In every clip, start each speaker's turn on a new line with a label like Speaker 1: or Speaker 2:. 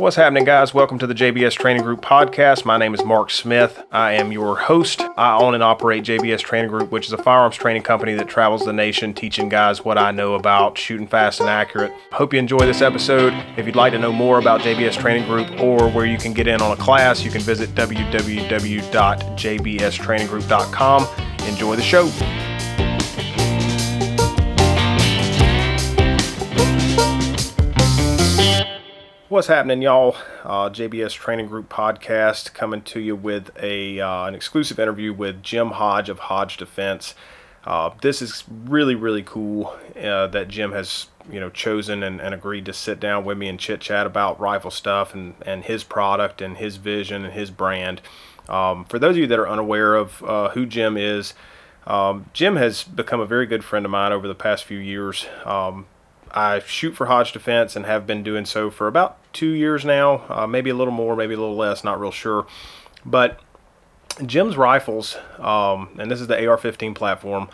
Speaker 1: What's happening, guys? Welcome to the JBS Training Group podcast. My name is Mark Smith. I am your host. I own and operate JBS Training Group, which is a firearms training company that travels the nation teaching guys what I know about shooting fast and accurate. Hope you enjoy this episode. If you'd like to know more about JBS Training Group or where you can get in on a class, you can visit www.jbstraininggroup.com. Enjoy the show. What's happening, y'all? Uh, JBS Training Group podcast coming to you with a uh, an exclusive interview with Jim Hodge of Hodge Defense. Uh, this is really really cool uh, that Jim has you know chosen and, and, agreed to sit down with me and chit chat about rifle stuff and and his product and his vision and his brand. Um, for those of you that are unaware of uh, who Jim is, um, Jim has become a very good friend of mine over the past few years. Um, I shoot for Hodge Defense and have been doing so for about two years now, uh, maybe a little more, maybe a little less, not real sure. But Jim's rifles, um, and this is the AR-15 platform,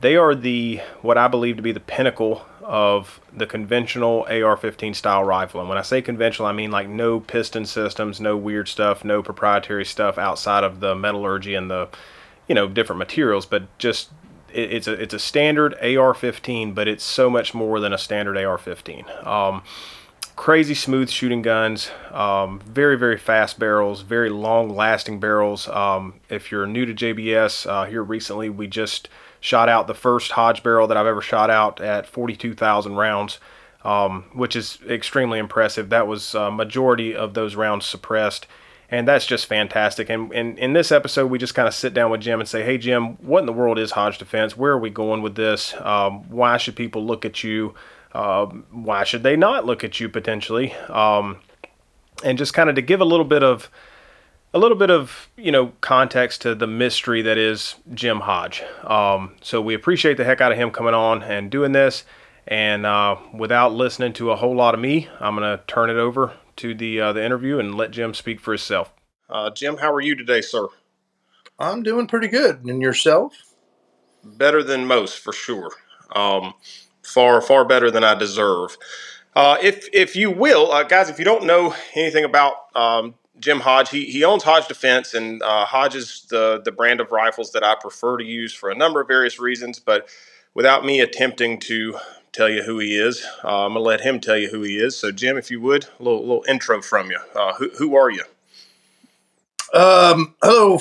Speaker 1: they are the what I believe to be the pinnacle of the conventional AR-15 style rifle. And when I say conventional, I mean like no piston systems, no weird stuff, no proprietary stuff outside of the metallurgy and the you know different materials, but just it, it's a it's a standard AR-15, but it's so much more than a standard AR-15. Um, crazy smooth shooting guns, um, very very fast barrels, very long lasting barrels. Um, if you're new to JBS, uh, here recently we just shot out the first Hodge barrel that I've ever shot out at 42,000 rounds. Um, which is extremely impressive. That was uh, majority of those rounds suppressed and that's just fantastic. And, and in this episode, we just kind of sit down with Jim and say, "Hey, Jim, what in the world is Hodge Defense? Where are we going with this? Um, why should people look at you? Uh, why should they not look at you potentially?" Um, and just kind of to give a little bit of a little bit of you know context to the mystery that is Jim Hodge. Um, so we appreciate the heck out of him coming on and doing this. And uh, without listening to a whole lot of me, I'm gonna turn it over to the uh, the interview and let Jim speak for himself. Uh, Jim, how are you today, sir?
Speaker 2: I'm doing pretty good. And yourself?
Speaker 1: Better than most, for sure. Um, far far better than I deserve. Uh, if if you will, uh, guys, if you don't know anything about um, Jim Hodge, he, he owns Hodge Defense, and uh, Hodge is the the brand of rifles that I prefer to use for a number of various reasons. But without me attempting to tell you who he is. Uh, I'm gonna let him tell you who he is. So, Jim, if you would, a little, little intro from you. Uh, who, who are you?
Speaker 2: Um, hello,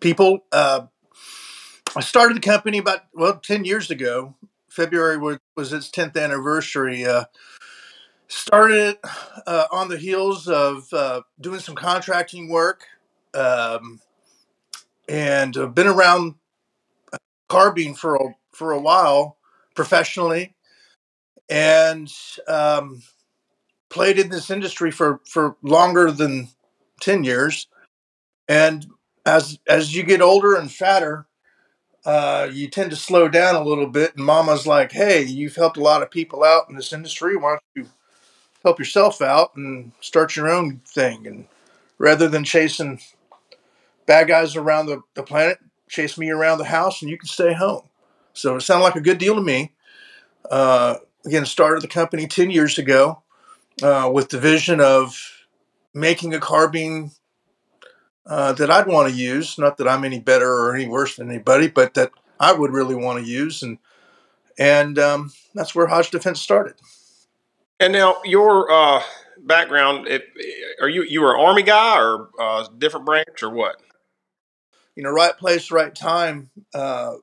Speaker 2: people. Uh, I started the company about well ten years ago. February was, was its tenth anniversary. Uh, started uh, on the heels of uh, doing some contracting work, um, and been around carbine for a, for a while professionally and um, played in this industry for for longer than ten years. And as as you get older and fatter, uh, you tend to slow down a little bit. And Mama's like, "Hey, you've helped a lot of people out in this industry. Why don't you help yourself out and start your own thing?" And rather than chasing bad guys around the, the planet, chase me around the house, and you can stay home. So it sounded like a good deal to me. Uh, again started the company 10 years ago uh, with the vision of making a carbine uh, that I'd want to use. Not that I'm any better or any worse than anybody, but that I would really want to use, and and um, that's where Hodge Defense started.
Speaker 1: And now your uh, background, if, are you you were an Army guy or uh, different branch or what?
Speaker 2: You know, right place, right time uh,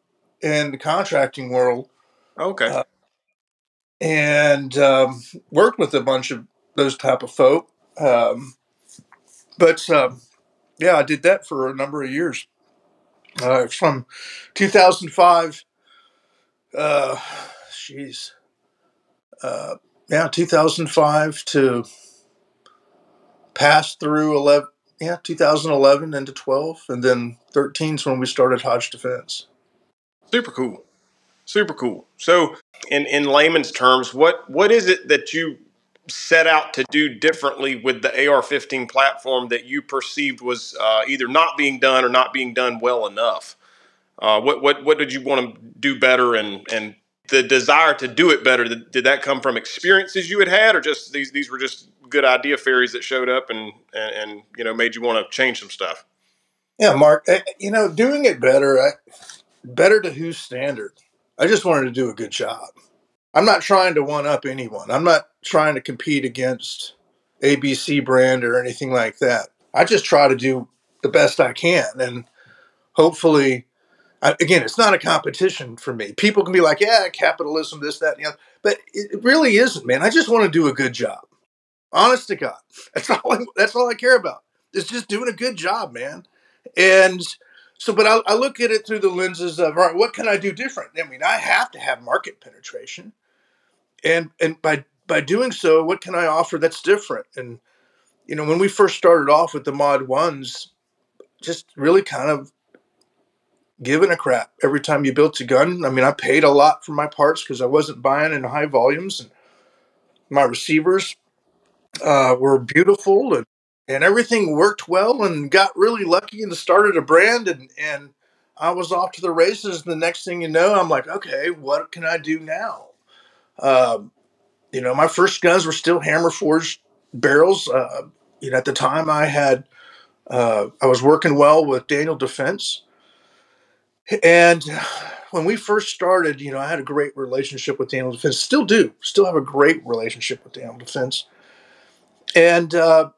Speaker 2: in the contracting world.
Speaker 1: Okay.
Speaker 2: And um, worked with a bunch of those type of folk. Um, but um, yeah, I did that for a number of years. Uh, from 2005, uh, jeez, uh, yeah, 2005 to pass through 11, yeah, 2011 into 12, and then 13 is when we started Hodge Defense.
Speaker 1: Super cool. Super cool. So, in in layman's terms, what what is it that you set out to do differently with the AR-15 platform that you perceived was uh, either not being done or not being done well enough? Uh, what what what did you want to do better, and and the desire to do it better did, that come from experiences you had had, or just these these were just good idea fairies that showed up and and, and you know made you want to change some stuff.
Speaker 2: Yeah, Mark. Eh, you know, doing it better, better to whose standard? I just wanted to do a good job. I'm not trying to one up anyone. I'm not trying to compete against ABC brand or anything like that. I just try to do the best I can, and hopefully again, it's not a competition for me. People can be like, yeah, capitalism, this, that, and the other. But it really isn't, man. I just want to do a good job. Honest to God. That's all I, that's all I care about. It's just doing a good job, man. And so, but I, I look at it through the lenses of, all right, what can I do different? I mean, I have to have market penetration. And, and by, by doing so, what can I offer that's different? And, you know, when we first started off with the mod ones, just really kind of giving a crap every time you built a gun. I mean, I paid a lot for my parts because I wasn't buying in high volumes, and my receivers uh, were beautiful, and and everything worked well, and got really lucky and started a brand, and and I was off to the races. The next thing you know, I'm like, okay, what can I do now? Um, you know, my first guns were still hammer forged barrels. Uh, you know, at the time, I had uh, I was working well with Daniel Defense and when we first started, you know, I had a great relationship with Daniel Defense. Still do. Still have a great relationship with Daniel Defense. And uh,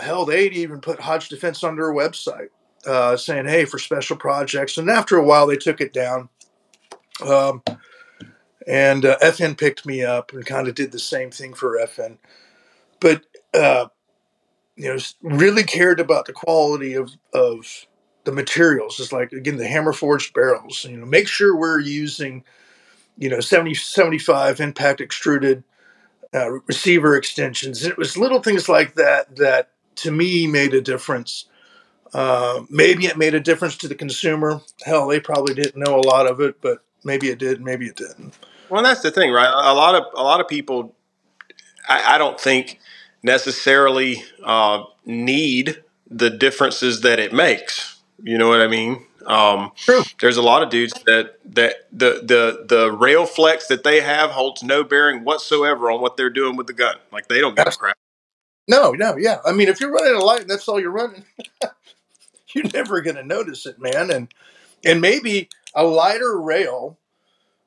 Speaker 2: hell, they'd even put Hodge Defense on their website, uh, saying, "Hey, for special projects." And after a while, they took it down. Um, and uh, FN picked me up and kind of did the same thing for FN. But uh, you know, really cared about the quality of of the materials. It's like again the hammer forged barrels. You know, make sure we're using you know 70 75 impact extruded uh, receiver extensions. It was little things like that that to me made a difference. Uh, maybe it made a difference to the consumer. Hell, they probably didn't know a lot of it, but maybe it did, maybe it didn't.
Speaker 1: Well, that's the thing, right? A lot of a lot of people, I, I don't think necessarily uh, need the differences that it makes. You know what I mean? Um,
Speaker 2: True.
Speaker 1: There's a lot of dudes that that the the the rail flex that they have holds no bearing whatsoever on what they're doing with the gun. Like they don't give a crap.
Speaker 2: No, no, yeah. I mean, if you're running a light and that's all you're running, you're never going to notice it, man. And and maybe a lighter rail,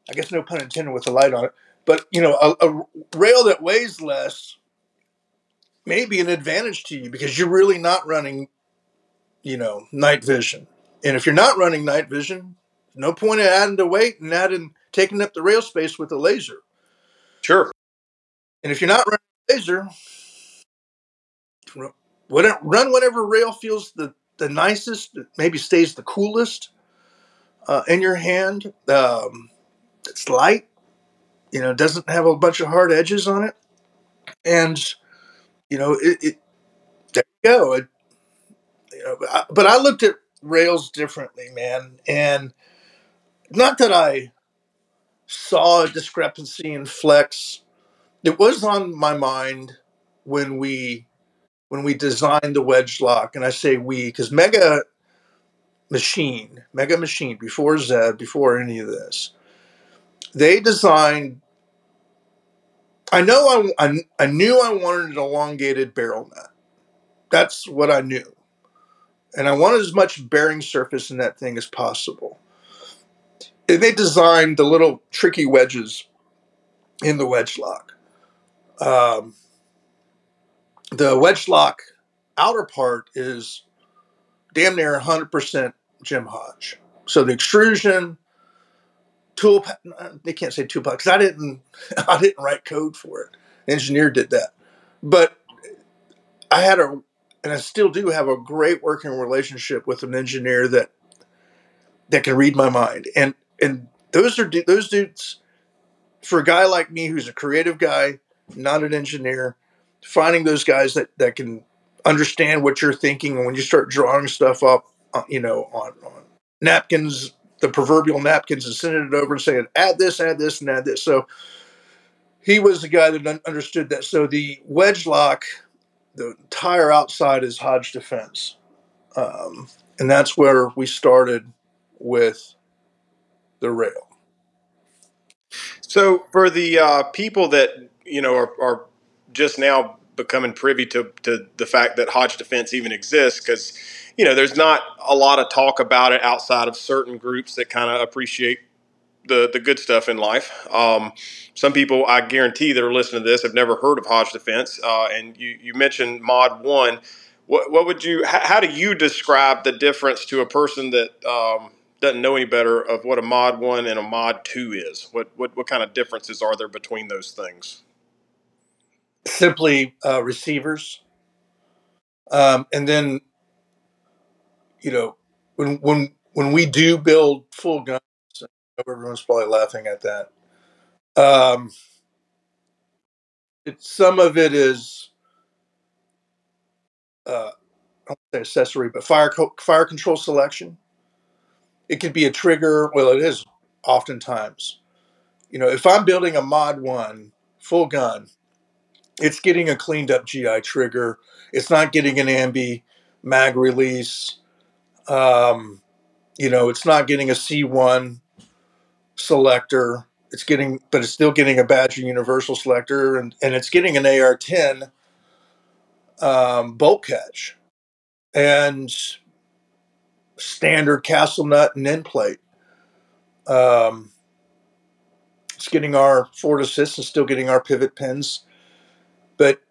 Speaker 2: I guess no pun intended with the light on it, but you know, a, a rail that weighs less may be an advantage to you because you're really not running you know, night vision. And if you're not running night vision, no point in adding the weight and adding taking up the rail space with a laser.
Speaker 1: Sure.
Speaker 2: And if you're not running a laser, run whatever rail feels the, the nicest, maybe stays the coolest uh, in your hand. Um, it's light, you know, doesn't have a bunch of hard edges on it. And, you know, it, it there you go. It, know, but I, but I looked at rails differently, man, and not that I saw a discrepancy in flex. It was on my mind when we when we designed the wedge lock, and I say we because Mega Machine, Mega Machine, before Zed, before any of this, they designed. I know I, I, I knew I wanted an elongated barrel nut. That's what I knew and I wanted as much bearing surface in that thing as possible. And they designed the little tricky wedges in the wedge lock. Um, the wedge lock outer part is damn near 100% Jim Hodge. So the extrusion, tool, they can't say tool because I didn't, I didn't write code for it. Engineer did that, but I had a and I still do have a great working relationship with an engineer that that can read my mind. And and those are those dudes for a guy like me who's a creative guy, not an engineer, finding those guys that that can understand what you're thinking and when you start drawing stuff up, uh, you know, on, on napkins, the proverbial napkins, and sending it over and saying, add this, add this, and add this. So he was the guy that understood that. So the wedge lock the tire outside is Hodge Defense, um, and that's where we started with the rail.
Speaker 1: So for the uh, people that you know are, are, just now becoming privy to, to the fact that Hodge Defense even exists because, you know, there's not a lot of talk about it outside of certain groups that kind of appreciate the, the good stuff in life. Um, some people, I guarantee, that are listening to this have never heard of Hodge Defense. Uh, and you, you mentioned Mod 1. What, what would you, how, how, do you describe the difference to a person that um, doesn't know any better of what a Mod 1 and a Mod 2 is? What, what, what kind of differences are there between those things?
Speaker 2: Simply uh, receivers. Um, and then, you know, when when when we do build full guns, everyone's probably laughing at that. Um, some of it is, uh, I don't say accessory, but fire co- fire control selection. It could be a trigger. Well, it is oftentimes. You know, if I'm building a mod one full gun, it's getting a cleaned up GI trigger. It's not getting an ambi mag release. Um, you know, it's not getting a C1 selector. It's getting, but it's still getting a Badger Universal selector, and, and it's getting an AR10 um, bolt catch and standard castle nut and end plate. Um, it's getting our forward assist and still getting our pivot pins but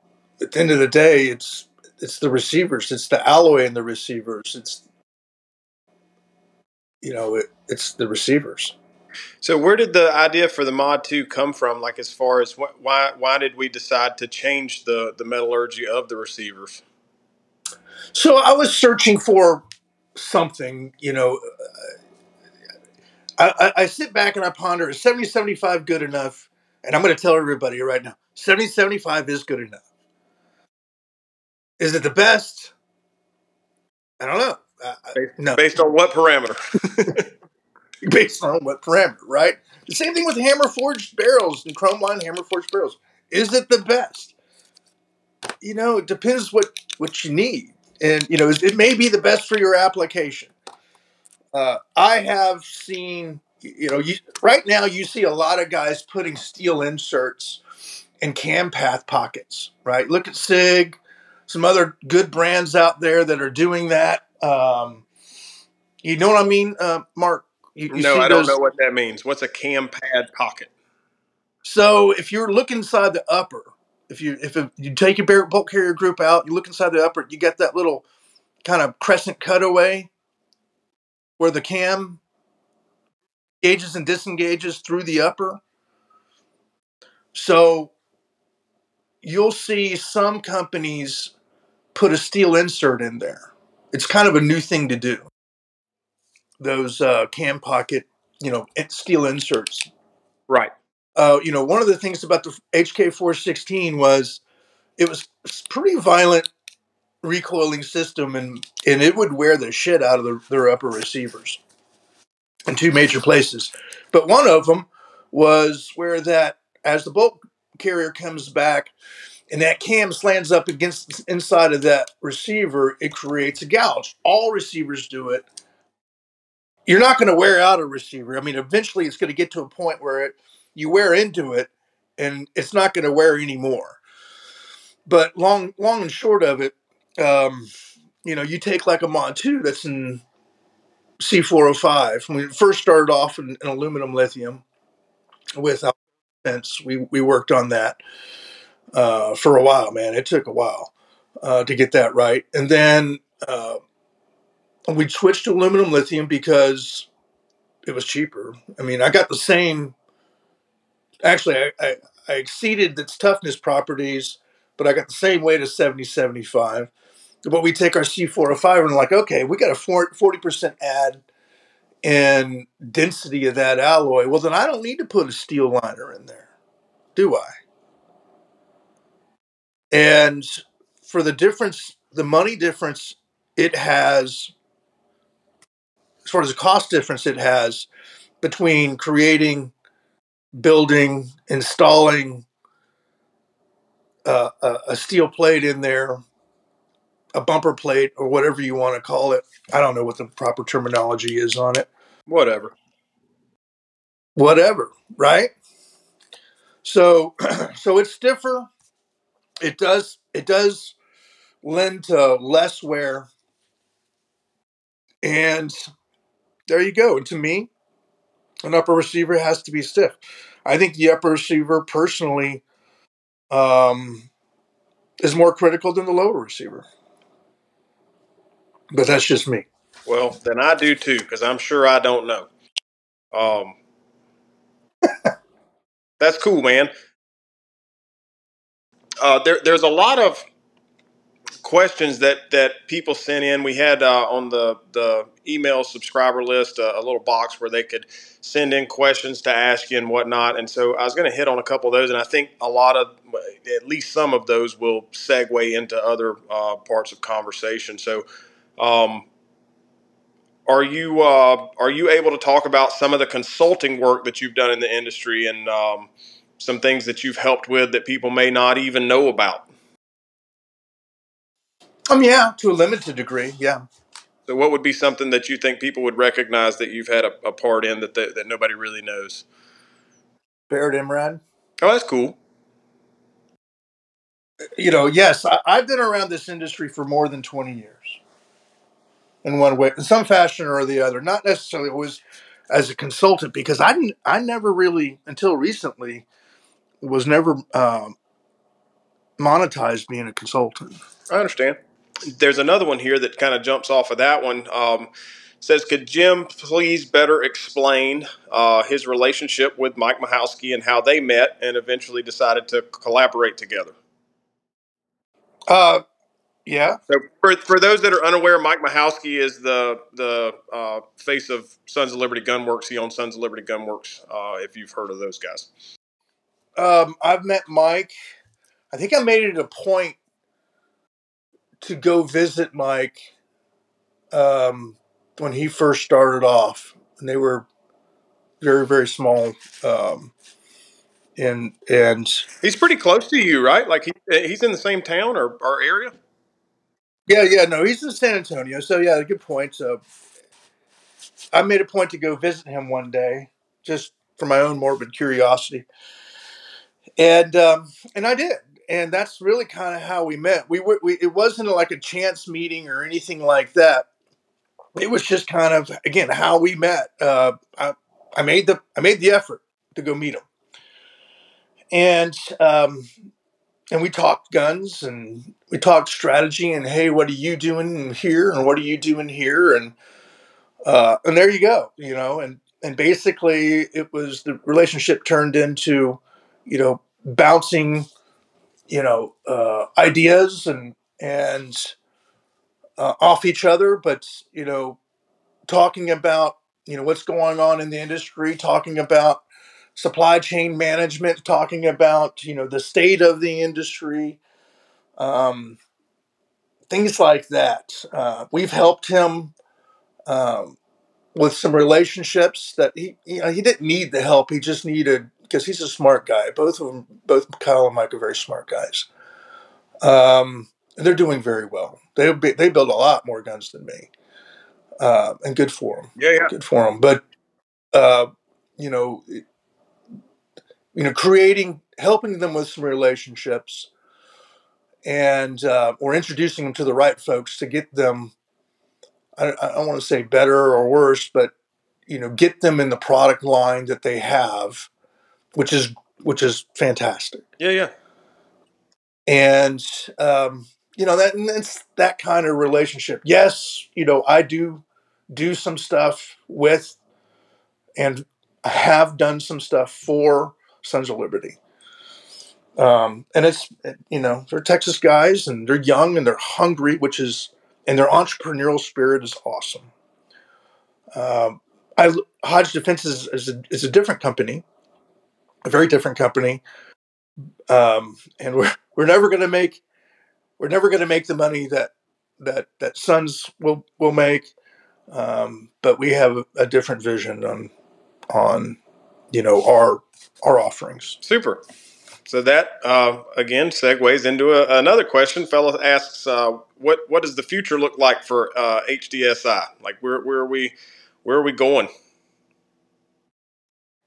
Speaker 2: at the end of the day, it's it's the receivers, it's the alloy in the receivers, it's you know, it, it's the receivers.
Speaker 1: So where did the idea for the Mod 2 come from? Like as far as wh- why why did we decide to change the the metallurgy of the receivers?
Speaker 2: So I was searching for something, you know. Uh, I, I, I sit back and I ponder: is seventy seventy five good enough? And I'm going to tell everybody right now: 70 75 is good enough. Is it the best? I don't know. Uh,
Speaker 1: based, no. Based on what parameter?
Speaker 2: based on what parameter, right? The same thing with hammer forged barrels and chrome line hammer forged barrels. Is it the best? You know, it depends what what you need, and you know, it may be the best for your application. Uh, I have seen, you know, you, right now you see a lot of guys putting steel inserts and cam path pockets, right? Look at SIG, some other good brands out there that are doing that. Um, you know what I mean, uh, Mark? You,
Speaker 1: you no, I don't know what that means. What's a cam pad pocket?
Speaker 2: So if you're looking inside the upper, if you if you take your bolt carrier group out, you look inside the upper, you get that little kind of crescent cutaway where the cam engages and disengages through the upper. So you'll see some companies put a steel insert in there. It's kind of a new thing to do. Those uh, cam pocket, you know, steel inserts.
Speaker 1: Right.
Speaker 2: Uh, you know, one of the things about the HK 416 was it was pretty violent recoiling system, and and it would wear the shit out of the, their upper receivers in two major places. But one of them was where that as the bolt carrier comes back and that cam slants up against inside of that receiver, it creates a gouge. All receivers do it. You're not going to wear out a receiver. I mean, eventually it's going to get to a point where it, you wear into it and it's not going to wear anymore. But long, long and short of it, um, you know, you take like a 2 that's in C405. When we first started off in, in aluminum lithium with fence, we, we worked on that uh, for a while, man. It took a while uh, to get that right. And then uh, we switched to aluminum lithium because it was cheaper. I mean, I got the same. Actually, I, I, I exceeded its toughness properties, but I got the same weight as 70 75. But we take our C405 and like, okay, we got a 40% add in density of that alloy. Well, then I don't need to put a steel liner in there, do I? And for the difference, the money difference it has, as far as the cost difference it has between creating, building, installing uh, a, a steel plate in there, a bumper plate, or whatever you want to call it. I don't know what the proper terminology is on it.
Speaker 1: Whatever.
Speaker 2: Whatever, right? So, so it's stiffer it does it does lend to less wear, and there you go. And to me, an upper receiver has to be stiff. I think the upper receiver personally um, is more critical than the lower receiver. But that's just me.
Speaker 1: Well, then I do too, because I'm sure I don't know. Um, that's cool, man. Uh, there, there's a lot of questions that that people sent in. We had uh, on the the email subscriber list uh, a little box where they could send in questions to ask you and whatnot. And so I was going to hit on a couple of those, and I think a lot of at least some of those will segue into other uh, parts of conversation. So. Um, are you uh, are you able to talk about some of the consulting work that you've done in the industry and um, some things that you've helped with that people may not even know about?
Speaker 2: Um, yeah, to a limited degree, yeah.
Speaker 1: So, what would be something that you think people would recognize that you've had a, a part in that, that that nobody really knows?
Speaker 2: Barrett MRAD.
Speaker 1: Oh, that's cool.
Speaker 2: You know, yes, I, I've been around this industry for more than twenty years, in one way, in some fashion or the other. Not necessarily always as a consultant, because I didn't, I never really until recently was never um, monetized being a consultant.
Speaker 1: I understand there's another one here that kind of jumps off of that one. Um, says, could Jim please better explain uh, his relationship with Mike Michalski and how they met and eventually decided to collaborate together?
Speaker 2: Uh, yeah.
Speaker 1: So for, for those that are unaware, Mike Michalski is the the uh, face of Sons of Liberty Gunworks. He owns Sons of Liberty Gunworks. Uh, if you've heard of those guys,
Speaker 2: um, I've met Mike. I think I made it a point to go visit Mike um, when he first started off, and they were very very small. Um, and and
Speaker 1: he's pretty close to you, right? Like he he's in the same town or, or area.
Speaker 2: Yeah, yeah, no, he's in San Antonio. So yeah, good point. So I made a point to go visit him one day, just for my own morbid curiosity, and um, and I did and that's really kind of how we met. We were we, it wasn't like a chance meeting or anything like that. It was just kind of again how we met. Uh, I, I made the I made the effort to go meet him, and um, and we talked guns and we talked strategy and hey, what are you doing here and what are you doing here? And uh, and there you go, you know, and and basically it was the relationship turned into, you know, bouncing you know uh, ideas and and uh, off each other, but you know talking about you know what's going on in the industry, talking about supply chain management, talking about you know the state of the industry, um, things like that. Uh, we've helped him um, with some relationships that he you know he didn't need the help. He just needed because he's a smart guy. Both of them, both Kyle and Mike are very smart guys. Um, they're doing very well. They they build a lot more guns than me, uh, and good for them.
Speaker 1: Yeah, yeah,
Speaker 2: good for them. But uh, you know, you know, creating, helping them with some relationships, and uh, or introducing them to the right folks to get them. I, I don't want to say better or worse, but you know, get them in the product line that they have which is which is fantastic.
Speaker 1: Yeah, yeah.
Speaker 2: And um, you know that it's that kind of relationship. Yes, you know I do do some stuff with, and have done some stuff for Sons of Liberty. Um, and it's you know they're Texas guys and they're young and they're hungry, which is and their entrepreneurial spirit is awesome. Um, I Hodge Defense is, is, a, is a different company a very different company, um, and we're we're never going to make we're never going to make the money that that that Sons will will make, um, but we have a different vision on on you know our our offerings.
Speaker 1: Super. So that uh, again segues into a, another question. Fellow asks, uh, "What what does the future look like for uh, HDSI? Like where where are we where are we going?"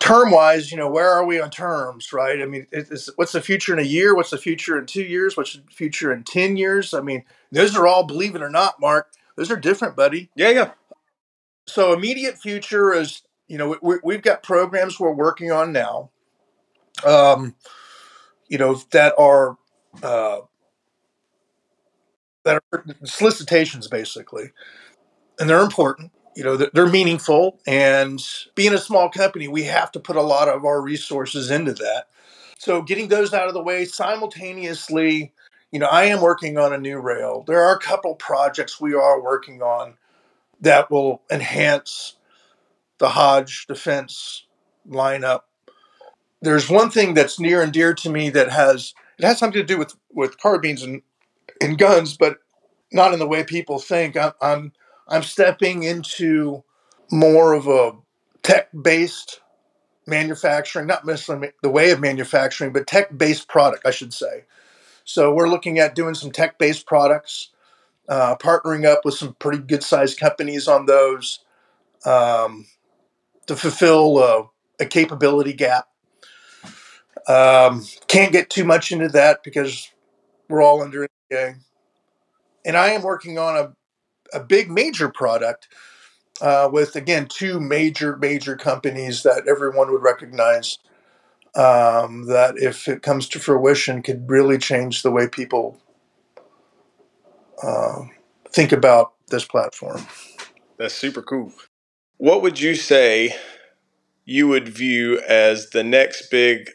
Speaker 2: term wise, you know, where are we on terms, right? I mean, it's, what's the future in a year? What's the future in two years? What's the future in 10 years? I mean, those are all, believe it or not, Mark, those are different, buddy.
Speaker 1: Yeah, yeah.
Speaker 2: So, immediate future is, you know, we, have got programs we're working on now, um, you know, that are, uh, that are solicitations basically, and they're important you know they're meaningful and being a small company we have to put a lot of our resources into that. So getting those out of the way simultaneously you know i am working on a new rail. There are a couple projects we are working on that will enhance the hodge defense lineup. There's one thing that's near and dear to me that has it has something to do with with carbines and and guns but not in the way people think. I'm, I'm I'm stepping into more of a tech based manufacturing, not necessarily the way of manufacturing, but tech based product, I should say. So we're looking at doing some tech based products, uh, partnering up with some pretty good sized companies on those. Um, to fulfill uh, a capability gap. Um, can't get too much into that because we're all under NDA. And I am working on a a big major product uh, with again two major major companies that everyone would recognize um, that if it comes to fruition could really change the way people uh, think about this platform
Speaker 1: that's super cool what would you say you would view as the next big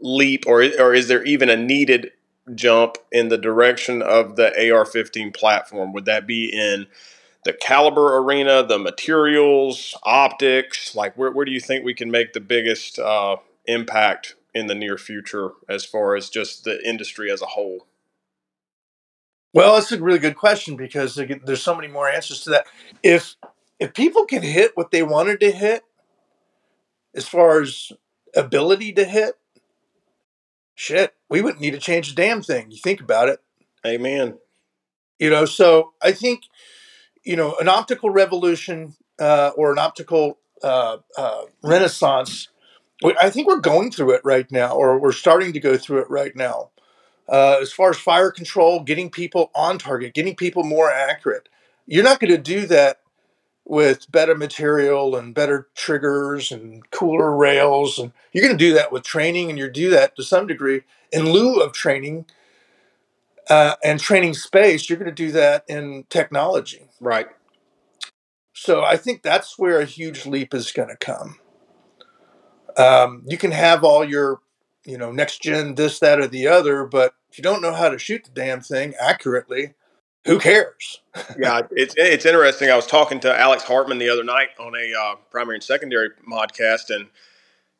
Speaker 1: leap or or is there even a needed jump in the direction of the AR 15 platform? Would that be in the caliber arena, the materials, optics? Like, where, where do you think we can make the biggest uh, impact in the near future as far as just the industry as a whole?
Speaker 2: Well, that's a really good question because there's so many more answers to that. If if people can hit what they wanted to hit, as far as ability to hit, shit, we wouldn't need to change a damn thing. You think about it.
Speaker 1: Amen.
Speaker 2: You know, so I think, you know, an optical revolution uh, or an optical uh, uh, renaissance, I think we're going through it right now, or we're starting to go through it right now. Uh, as far as fire control, getting people on target, getting people more accurate. You're not going to do that with better material and better triggers and cooler rails and you're going to do that with training and you do that to some degree in lieu of training uh, and training space you're going to do that in technology.
Speaker 1: Right.
Speaker 2: So i think that's where a huge leap is going to come. Um, you can have all your you know next gen this that or the other but if you don't know how to shoot the damn thing accurately who cares?
Speaker 1: yeah, it's it's interesting. I was talking to Alex Hartman the other night on a uh, primary and secondary podcast, and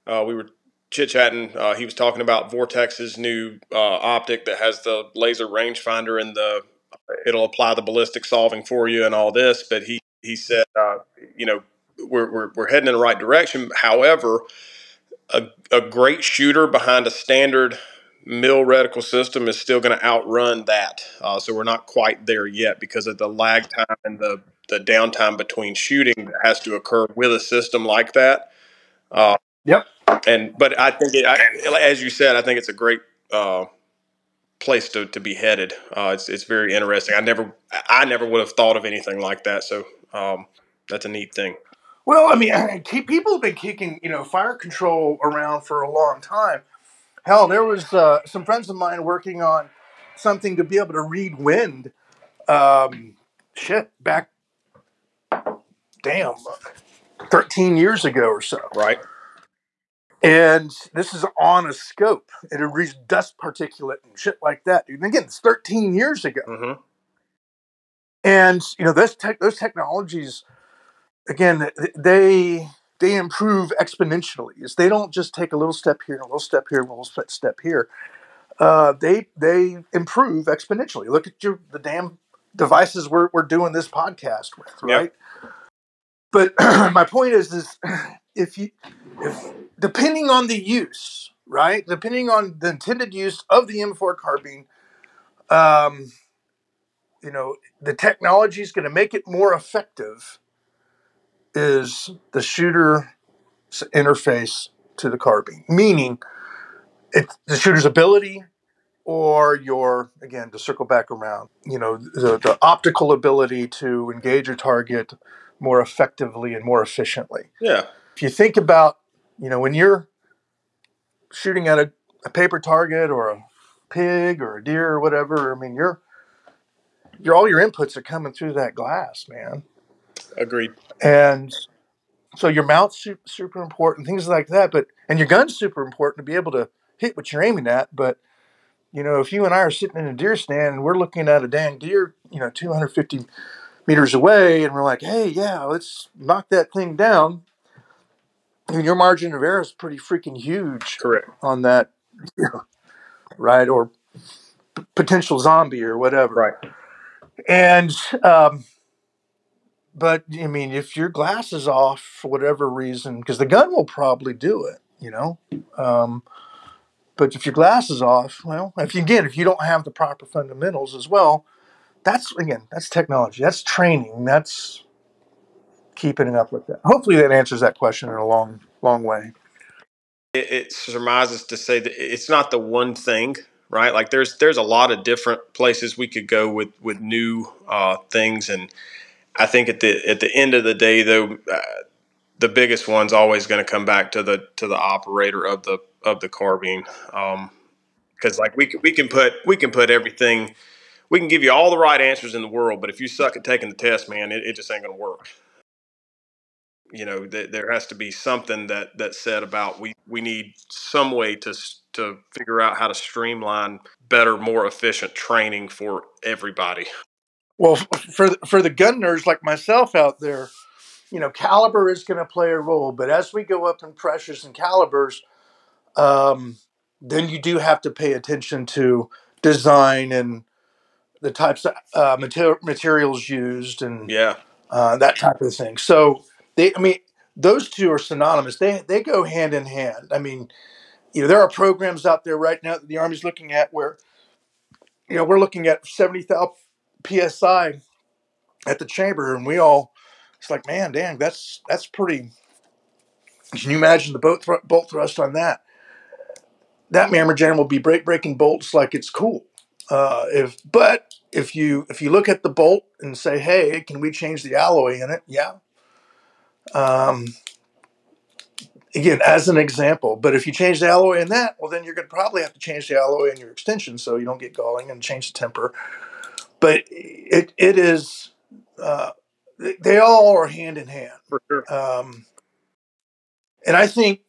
Speaker 1: uh, we were chit chatting. Uh, he was talking about Vortex's new uh, optic that has the laser rangefinder and the it'll apply the ballistic solving for you and all this. But he he said, uh, you know, we're, we're we're heading in the right direction. However, a a great shooter behind a standard mill reticle system is still going to outrun that. Uh, so we're not quite there yet because of the lag time and the, the downtime between shooting that has to occur with a system like that.
Speaker 2: Uh, yep.
Speaker 1: And but I think it, I, as you said, I think it's a great uh, place to, to be headed. Uh, it's it's very interesting. I never I never would have thought of anything like that. So um, that's a neat thing.
Speaker 2: Well, I mean, people have been kicking you know fire control around for a long time Hell, there was uh, some friends of mine working on something to be able to read wind. Um, shit, back, damn, thirteen years ago or so.
Speaker 1: Right.
Speaker 2: And this is on a scope. It reached dust particulate and shit like that, dude. And again, it's 13 years ago.
Speaker 1: Mm-hmm.
Speaker 2: And you know, those tech, those technologies, again, they they improve exponentially. Is they don't just take a little step here, a little step here, a little step here. Uh, they they improve exponentially. Look at your the damn devices we're we're doing this podcast with, right? Yep. But my point is, is if you if depending on the use, right? Depending on the intended use of the M4 carbine, um, you know, the technology is going to make it more effective is the shooter interface to the carbine, meaning it's the shooter's ability or your again to circle back around you know the, the optical ability to engage a target more effectively and more efficiently
Speaker 1: Yeah.
Speaker 2: if you think about you know when you're shooting at a, a paper target or a pig or a deer or whatever i mean you're your all your inputs are coming through that glass man
Speaker 1: Agreed.
Speaker 2: And so your mouth's super, super important things like that but and your gun's super important to be able to hit what you're aiming at but you know if you and i are sitting in a deer stand and we're looking at a dang deer you know 250 meters away and we're like hey yeah let's knock that thing down I mean, your margin of error is pretty freaking huge
Speaker 1: Correct.
Speaker 2: on that right or p- potential zombie or whatever
Speaker 1: Right.
Speaker 2: and um, but I mean, if your glass is off for whatever reason, because the gun will probably do it, you know. Um, but if your glass is off, well, if you again, if you don't have the proper fundamentals as well, that's again, that's technology, that's training, that's keeping up with that. Hopefully, that answers that question in a long, long way.
Speaker 1: It, it surmises to say that it's not the one thing, right? Like there's there's a lot of different places we could go with with new uh, things, and I think at the at the end of the day, though, uh, the biggest one's always going to come back to the to the operator of the of the carbine, because like we can, we can put we can put everything. We can give you all the right answers in the world, but if you suck at taking the test, man, it, it just ain't going to work. You know, th- there has to be something that that's said about we we need some way to to figure out how to streamline better, more efficient training for everybody.
Speaker 2: Well, for the- for the gun nerds like myself out there, you know, caliber is going to play a role, but as we go up in pressures and calibers, um, then you do have to pay attention to design and the types of uh, mater- materials used and
Speaker 1: Yeah,
Speaker 2: uh, that type of thing. So they, I mean, those two are synonymous. They they go hand in hand. I mean, you know, there are programs out there right now that the Army's looking at where, you know, we're looking at seventy thousand psi at the chamber, and we all, it's like, man, dang, that's that's pretty. Can you imagine the bolt thr- bolt thrust on that? That mammer jam will be break breaking bolts like it's cool. Uh, if but if you if you look at the bolt and say, hey, can we change the alloy in it? Yeah. Um, again, as an example, but if you change the alloy in that, well, then you're going to probably have to change the alloy in your extension so you don't get galling and change the temper. But it it is uh, they all are hand in hand.
Speaker 1: for sure.
Speaker 2: Um, and I think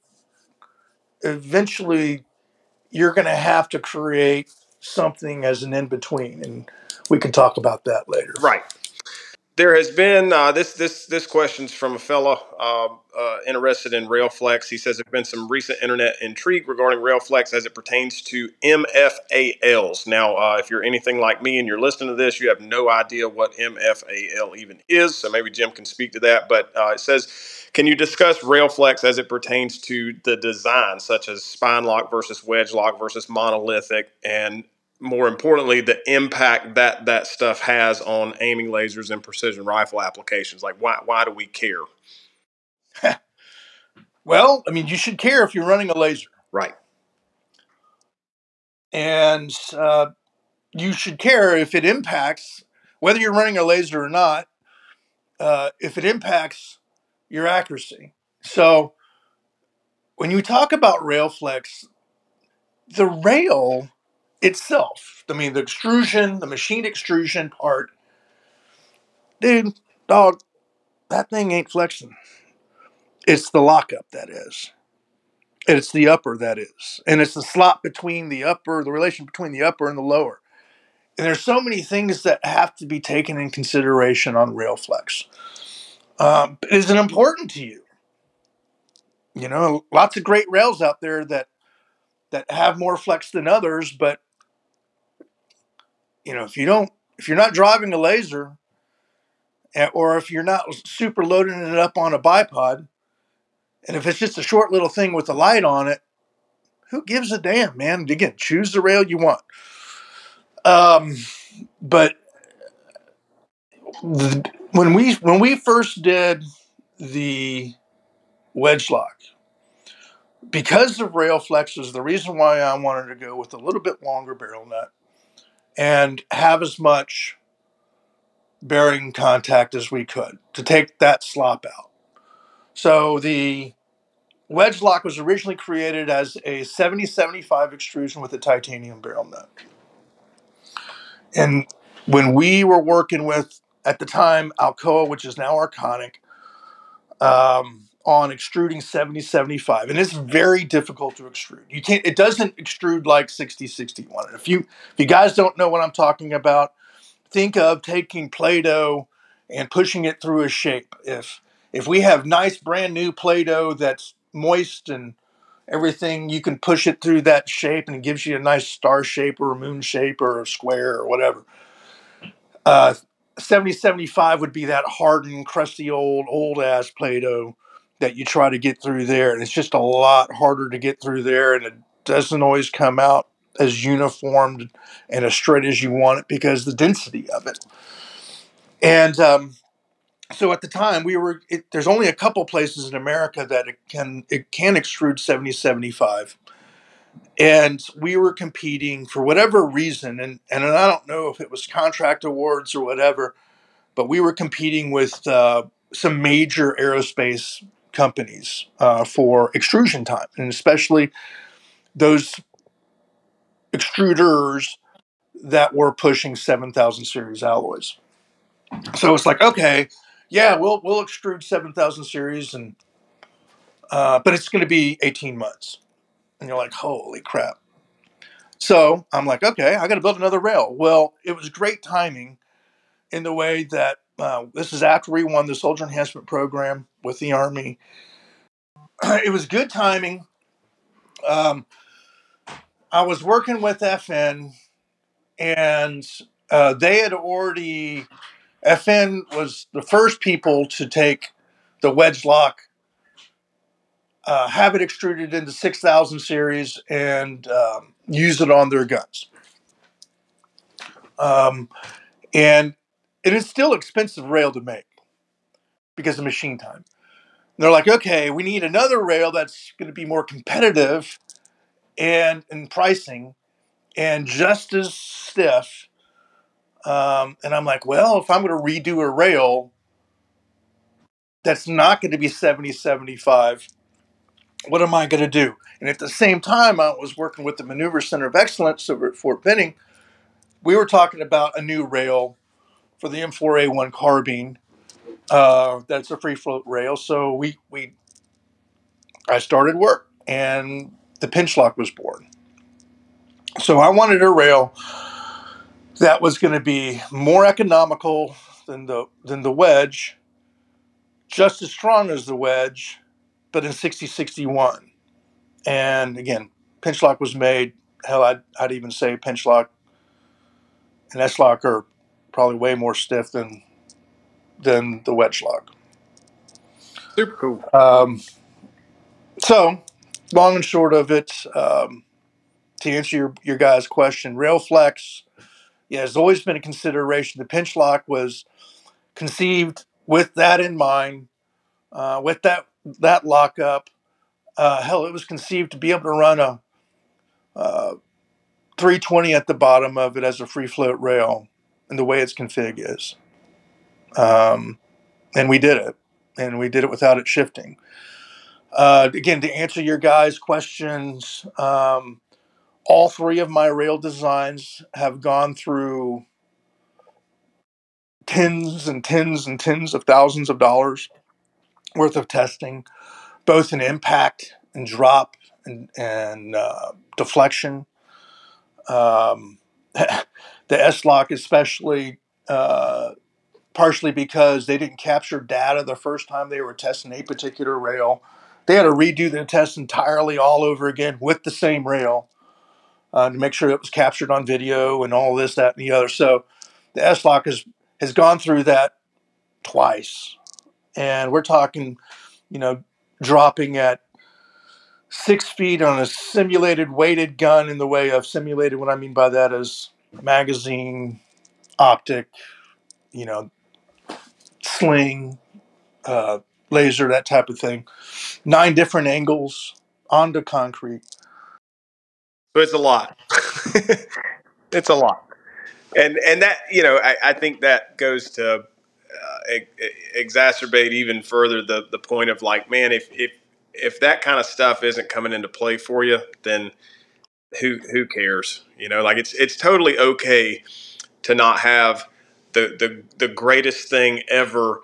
Speaker 2: eventually you're going to have to create something as an in between, and we can talk about that later.
Speaker 1: Right. There has been uh, this this this question's from a fellow uh, uh, interested in Railflex. He says there's been some recent internet intrigue regarding Railflex as it pertains to MFALs. Now, uh, if you're anything like me and you're listening to this, you have no idea what MFAL even is. So maybe Jim can speak to that. But uh, it says, can you discuss Railflex as it pertains to the design, such as spine lock versus wedge lock versus monolithic, and more importantly, the impact that that stuff has on aiming lasers and precision rifle applications. Like, why why do we care?
Speaker 2: Well, I mean, you should care if you're running a laser,
Speaker 1: Right.
Speaker 2: and uh, you should care if it impacts whether you're running a laser or not. Uh, if it impacts your accuracy, so when you talk about rail flex, the rail itself, I mean, the extrusion, the machine extrusion part, dude, dog, that thing ain't flexing. It's the lockup that is. It's the upper that is. And it's the slot between the upper, the relation between the upper and the lower. And there's so many things that have to be taken in consideration on Railflex. Um, but is it important to you? You know, lots of great rails out there that that have more flex than others, but you know, if you don't, if you're not driving a laser, eh, or if you're not super loading it up on a bipod, and if it's just a short little thing with a light on it, who gives a damn, man? Again, choose the rail you want. Um, but the, when we when we first did the wedge lock. Because of rail flexes, the reason why I wanted to go with a little bit longer barrel nut and have as much bearing contact as we could to take that slop out. So the wedge lock was originally created as a 7075 extrusion with a titanium barrel nut. And when we were working with, at the time, Alcoa, which is now Arconic, um, on extruding 7075 and it's very difficult to extrude. You can't it doesn't extrude like 6061 and if you if you guys don't know what i'm talking about think of taking play-doh and pushing it through a shape. If if we have nice brand new play-doh that's moist and everything you can push it through that shape and it gives you a nice star shape or a moon shape or a square or whatever. Uh, 7075 would be that hardened crusty old old ass play-doh that you try to get through there and it's just a lot harder to get through there and it doesn't always come out as uniformed and as straight as you want it because the density of it. And um, so at the time we were it, there's only a couple places in america that it can it can extrude 7075 and we were competing for whatever reason and and i don't know if it was contract awards or whatever but we were competing with uh, some major aerospace companies uh, for extrusion time and especially those extruders that were pushing 7000 series alloys. So it's like okay yeah we'll we'll extrude 7000 series and uh, but it's going to be 18 months. And you're like holy crap. So i'm like okay i got to build another rail. Well it was great timing in the way that uh, this is after we won the soldier enhancement program with the army. It was good timing. Um, i was working with fn and uh, they had already fn was the first people to take the wedge lock uh, have it extruded into 6000 series and um, use it on their guns. Um, and it is still expensive rail to make because of machine time. And they're like, okay, we need another rail that's going to be more competitive and in pricing and just as stiff. Um, and I'm like, well, if I'm going to redo a rail that's not going to be 70, 75, what am I going to do? And at the same time, I was working with the Maneuver Center of Excellence over at Fort Benning. We were talking about a new rail for the M4A1 carbine. Uh, that's a free float rail. So we we I started work and the pinch lock was born. So I wanted a rail that was going to be more economical than the than the wedge, just as strong as the wedge, but in 6061. And again, pinch lock was made. Hell, I'd, I'd even say pinch lock and S lock are probably way more stiff than than the wedge lock.
Speaker 1: Super cool.
Speaker 2: Um, so, long and short of it, um, to answer your, your guys' question, rail flex, yeah, has always been a consideration. The pinch lock was conceived with that in mind, uh, with that that lockup. Uh, hell, it was conceived to be able to run a uh, 320 at the bottom of it as a free float rail, and the way its config is. Um, and we did it, and we did it without it shifting. Uh, again, to answer your guys' questions, um, all three of my rail designs have gone through tens and tens and tens of thousands of dollars worth of testing, both in impact and drop and, and uh, deflection. Um, the S lock, especially, uh, partially because they didn't capture data the first time they were testing a particular rail. They had to redo the test entirely all over again with the same rail uh, to make sure it was captured on video and all this, that, and the other. So the S lock has has gone through that twice, and we're talking, you know, dropping at six feet on a simulated weighted gun in the way of simulated. What I mean by that is magazine, optic, you know, sling, uh, laser, that type of thing. Nine different angles onto concrete.
Speaker 1: So it's a lot. it's a lot, and and that you know I, I think that goes to uh, exacerbate even further the the point of like, man, if if if that kind of stuff isn't coming into play for you, then who who cares? You know, like it's it's totally okay to not have the the the greatest thing ever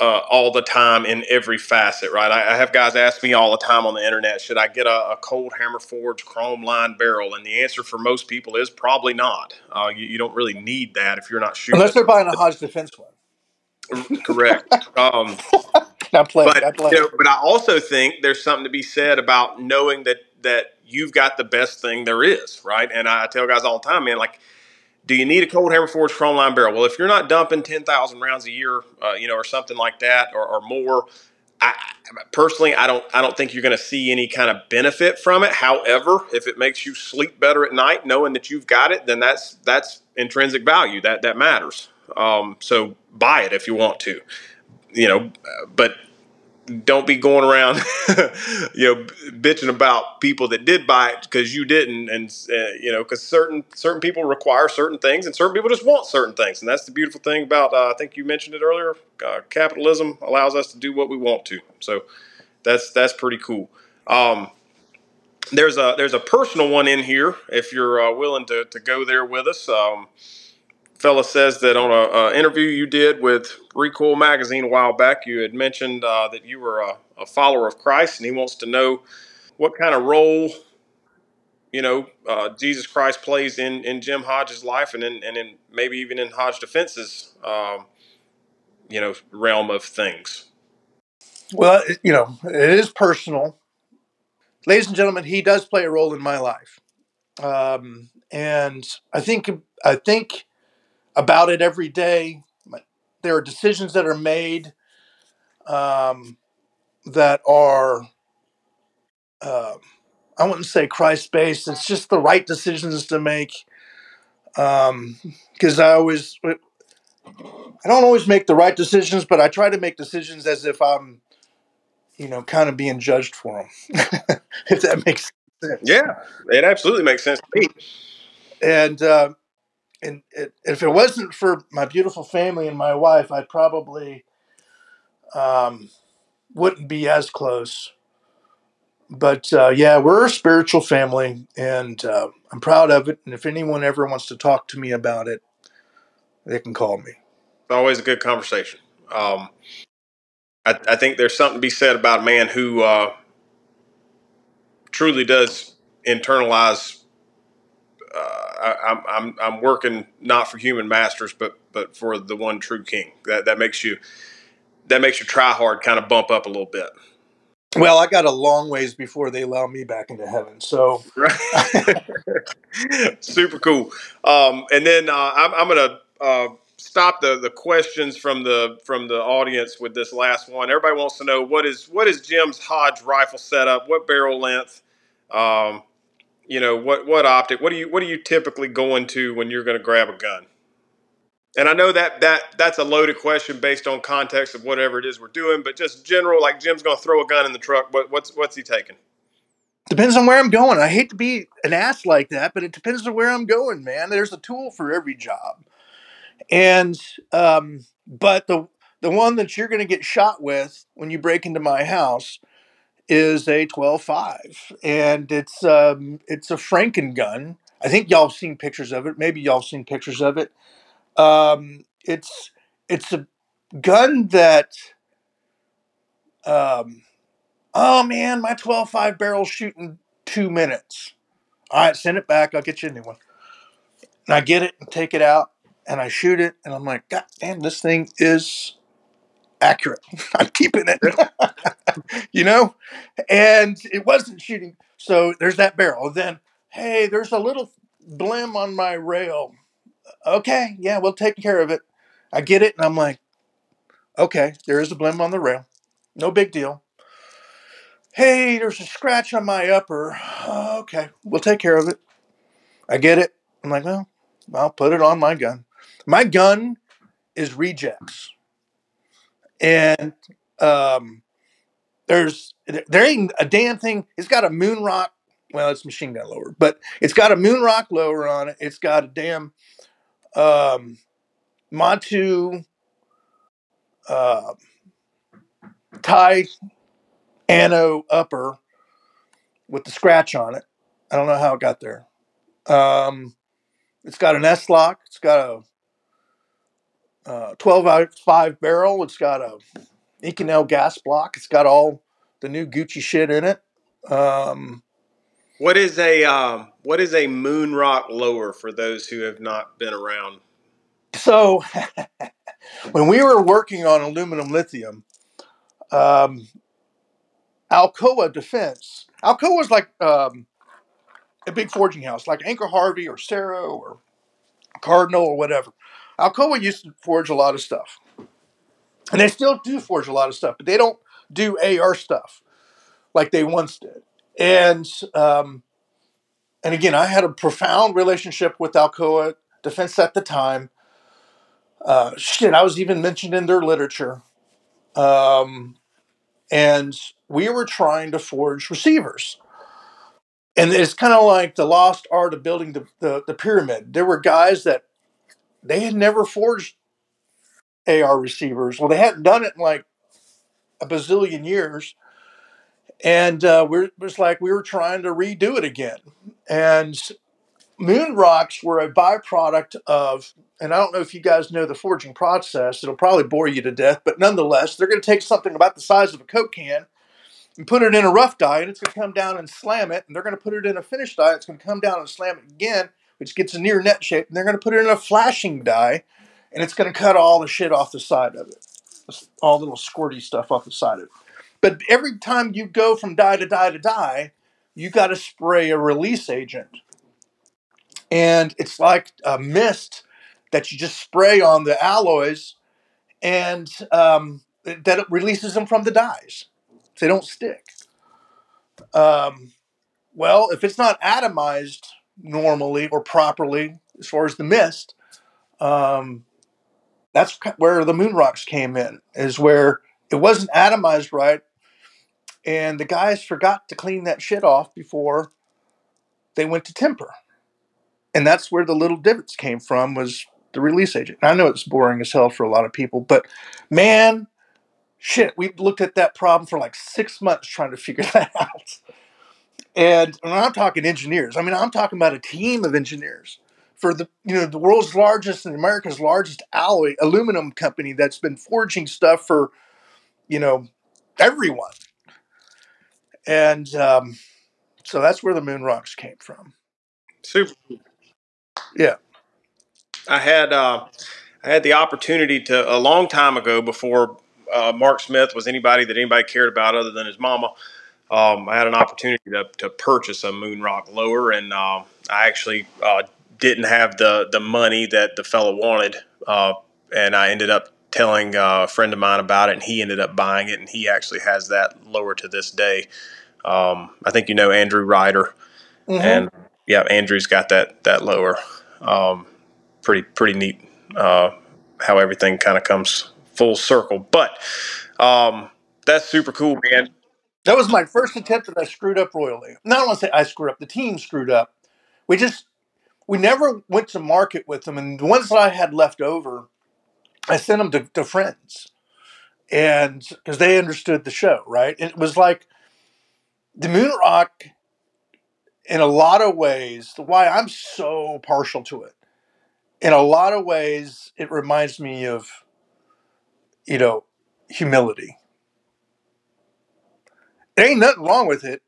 Speaker 1: uh, all the time in every facet, right? I, I, have guys ask me all the time on the internet, should I get a, a cold hammer forged chrome line barrel? And the answer for most people is probably not. Uh, you, you, don't really need that if you're not shooting.
Speaker 2: Unless they're buying a Hodge Defense one.
Speaker 1: Correct. Um,
Speaker 2: not playing.
Speaker 1: But,
Speaker 2: not playing.
Speaker 1: You know, but I also think there's something to be said about knowing that that you've got the best thing there is, right? And I tell guys all the time, man, like – do you need a cold hammer forged chrome line barrel? Well, if you're not dumping 10,000 rounds a year, uh, you know, or something like that, or, or more, I, personally, I don't, I don't think you're going to see any kind of benefit from it. However, if it makes you sleep better at night, knowing that you've got it, then that's that's intrinsic value. That that matters. Um, so buy it if you want to, you know. But don't be going around, you know, bitching about people that did buy it because you didn't, and uh, you know, because certain certain people require certain things, and certain people just want certain things, and that's the beautiful thing about. Uh, I think you mentioned it earlier. Uh, capitalism allows us to do what we want to, so that's that's pretty cool. Um, there's a there's a personal one in here if you're uh, willing to to go there with us. Um, fella says that on an interview you did with Recoil Magazine a while back, you had mentioned uh, that you were a, a, follower of Christ, and he wants to know what kind of role you know uh, Jesus Christ plays in, in Jim Hodge's life, and in, and in maybe even in Hodge Defense's um, you know realm of things.
Speaker 2: Well, you know, it is personal, ladies and gentlemen. He does play a role in my life, um, and I think I think about it every day. There are decisions that are made um, that are, uh, I wouldn't say Christ based. It's just the right decisions to make. Because um, I always, I don't always make the right decisions, but I try to make decisions as if I'm, you know, kind of being judged for them. if that makes sense.
Speaker 1: Yeah, it absolutely makes sense to me.
Speaker 2: And uh, and it, if it wasn't for my beautiful family and my wife, I probably um, wouldn't be as close. But uh, yeah, we're a spiritual family, and uh, I'm proud of it. And if anyone ever wants to talk to me about it, they can call me.
Speaker 1: It's always a good conversation. Um, I, I, think there's something to be said about a man who uh, truly does internalize uh, I, I'm I'm working not for human masters, but but for the one true King. That that makes you that makes your try hard kind of bump up a little bit.
Speaker 2: Well, I got a long ways before they allow me back into heaven. So,
Speaker 1: super cool. Um, and then uh, I'm, I'm going to uh, stop the, the questions from the from the audience with this last one. Everybody wants to know what is what is Jim's Hodge rifle setup? What barrel length? Um, you know what what optic what do you what do you typically going to when you're going to grab a gun? And i know that that that's a loaded question based on context of whatever it is we're doing but just general like jim's going to throw a gun in the truck what, what's what's he taking?
Speaker 2: Depends on where i'm going. I hate to be an ass like that but it depends on where i'm going man. There's a tool for every job. And um but the the one that you're going to get shot with when you break into my house is a 12.5 and it's um, it's a Franken gun. I think y'all have seen pictures of it. Maybe y'all have seen pictures of it. Um, it's it's a gun that um, oh man, my 12.5 barrel shooting two minutes. All right, send it back. I'll get you a new one. And I get it and take it out and I shoot it and I'm like, God damn, this thing is accurate. I'm keeping it. you know? And it wasn't shooting. So there's that barrel. Then, hey, there's a little blem on my rail. Okay, yeah, we'll take care of it. I get it, and I'm like, okay, there is a blem on the rail. No big deal. Hey, there's a scratch on my upper. Okay, we'll take care of it. I get it. I'm like, well, I'll put it on my gun. My gun is rejects. And Um, there's there ain't a damn thing. It's got a moon rock. Well, it's machine gun lower, but it's got a moon rock lower on it. It's got a damn um, Montu uh, tie ano upper with the scratch on it. I don't know how it got there. Um, it's got an S lock. It's got a uh, 12 5 barrel. It's got a Inconel gas block. It's got all the new Gucci shit in it. Um,
Speaker 1: what is a um, what is a moon rock lower for those who have not been around?
Speaker 2: So, when we were working on aluminum lithium, um, Alcoa Defense. Alcoa is like um, a big forging house, like Anchor Harvey or Cerro or Cardinal or whatever. Alcoa used to forge a lot of stuff, and they still do forge a lot of stuff, but they don't do AR stuff like they once did. And um, and again, I had a profound relationship with Alcoa Defense at the time. Uh, shit, I was even mentioned in their literature. Um, and we were trying to forge receivers. And it's kind of like the lost art of building the, the, the pyramid. There were guys that they had never forged AR receivers. Well, they hadn't done it in like a bazillion years. And uh, we're, it was like we were trying to redo it again. And moon rocks were a byproduct of, and I don't know if you guys know the forging process, it'll probably bore you to death, but nonetheless, they're going to take something about the size of a Coke can and put it in a rough die, and it's going to come down and slam it, and they're going to put it in a finished die, it's going to come down and slam it again, which gets a near net shape, and they're going to put it in a flashing die, and it's going to cut all the shit off the side of it, all little squirty stuff off the side of it. But every time you go from die to die to die, you got to spray a release agent. And it's like a mist that you just spray on the alloys and um, that it releases them from the dies. They don't stick. Um, well, if it's not atomized normally or properly as far as the mist, um, that's where the moon rocks came in, is where it wasn't atomized right and the guys forgot to clean that shit off before they went to temper. And that's where the little divots came from was the release agent. And I know it's boring as hell for a lot of people, but man, shit, we looked at that problem for like six months trying to figure that out. And I'm talking engineers. I mean, I'm talking about a team of engineers for the you know the world's largest and America's largest alloy aluminum company that's been forging stuff for you know everyone and um, so that's where the moon rocks came from.
Speaker 1: Super.
Speaker 2: Yeah.
Speaker 1: I had uh, I had the opportunity to a long time ago before uh, Mark Smith was anybody that anybody cared about other than his mama. Um, I had an opportunity to, to purchase a moon rock lower, and uh, I actually uh, didn't have the the money that the fellow wanted, uh, and I ended up telling uh, a friend of mine about it, and he ended up buying it, and he actually has that lower to this day. Um, I think you know Andrew Ryder, mm-hmm. and yeah, Andrew's got that that lower. Um, pretty pretty neat uh, how everything kind of comes full circle. But um, that's super cool, man.
Speaker 2: That was my first attempt that I screwed up royally. Not want to say I screwed up. The team screwed up. We just we never went to market with them, and the ones that I had left over, I sent them to, to friends, and because they understood the show, right? it was like the moon rock in a lot of ways why i'm so partial to it in a lot of ways it reminds me of you know humility ain't nothing wrong with it.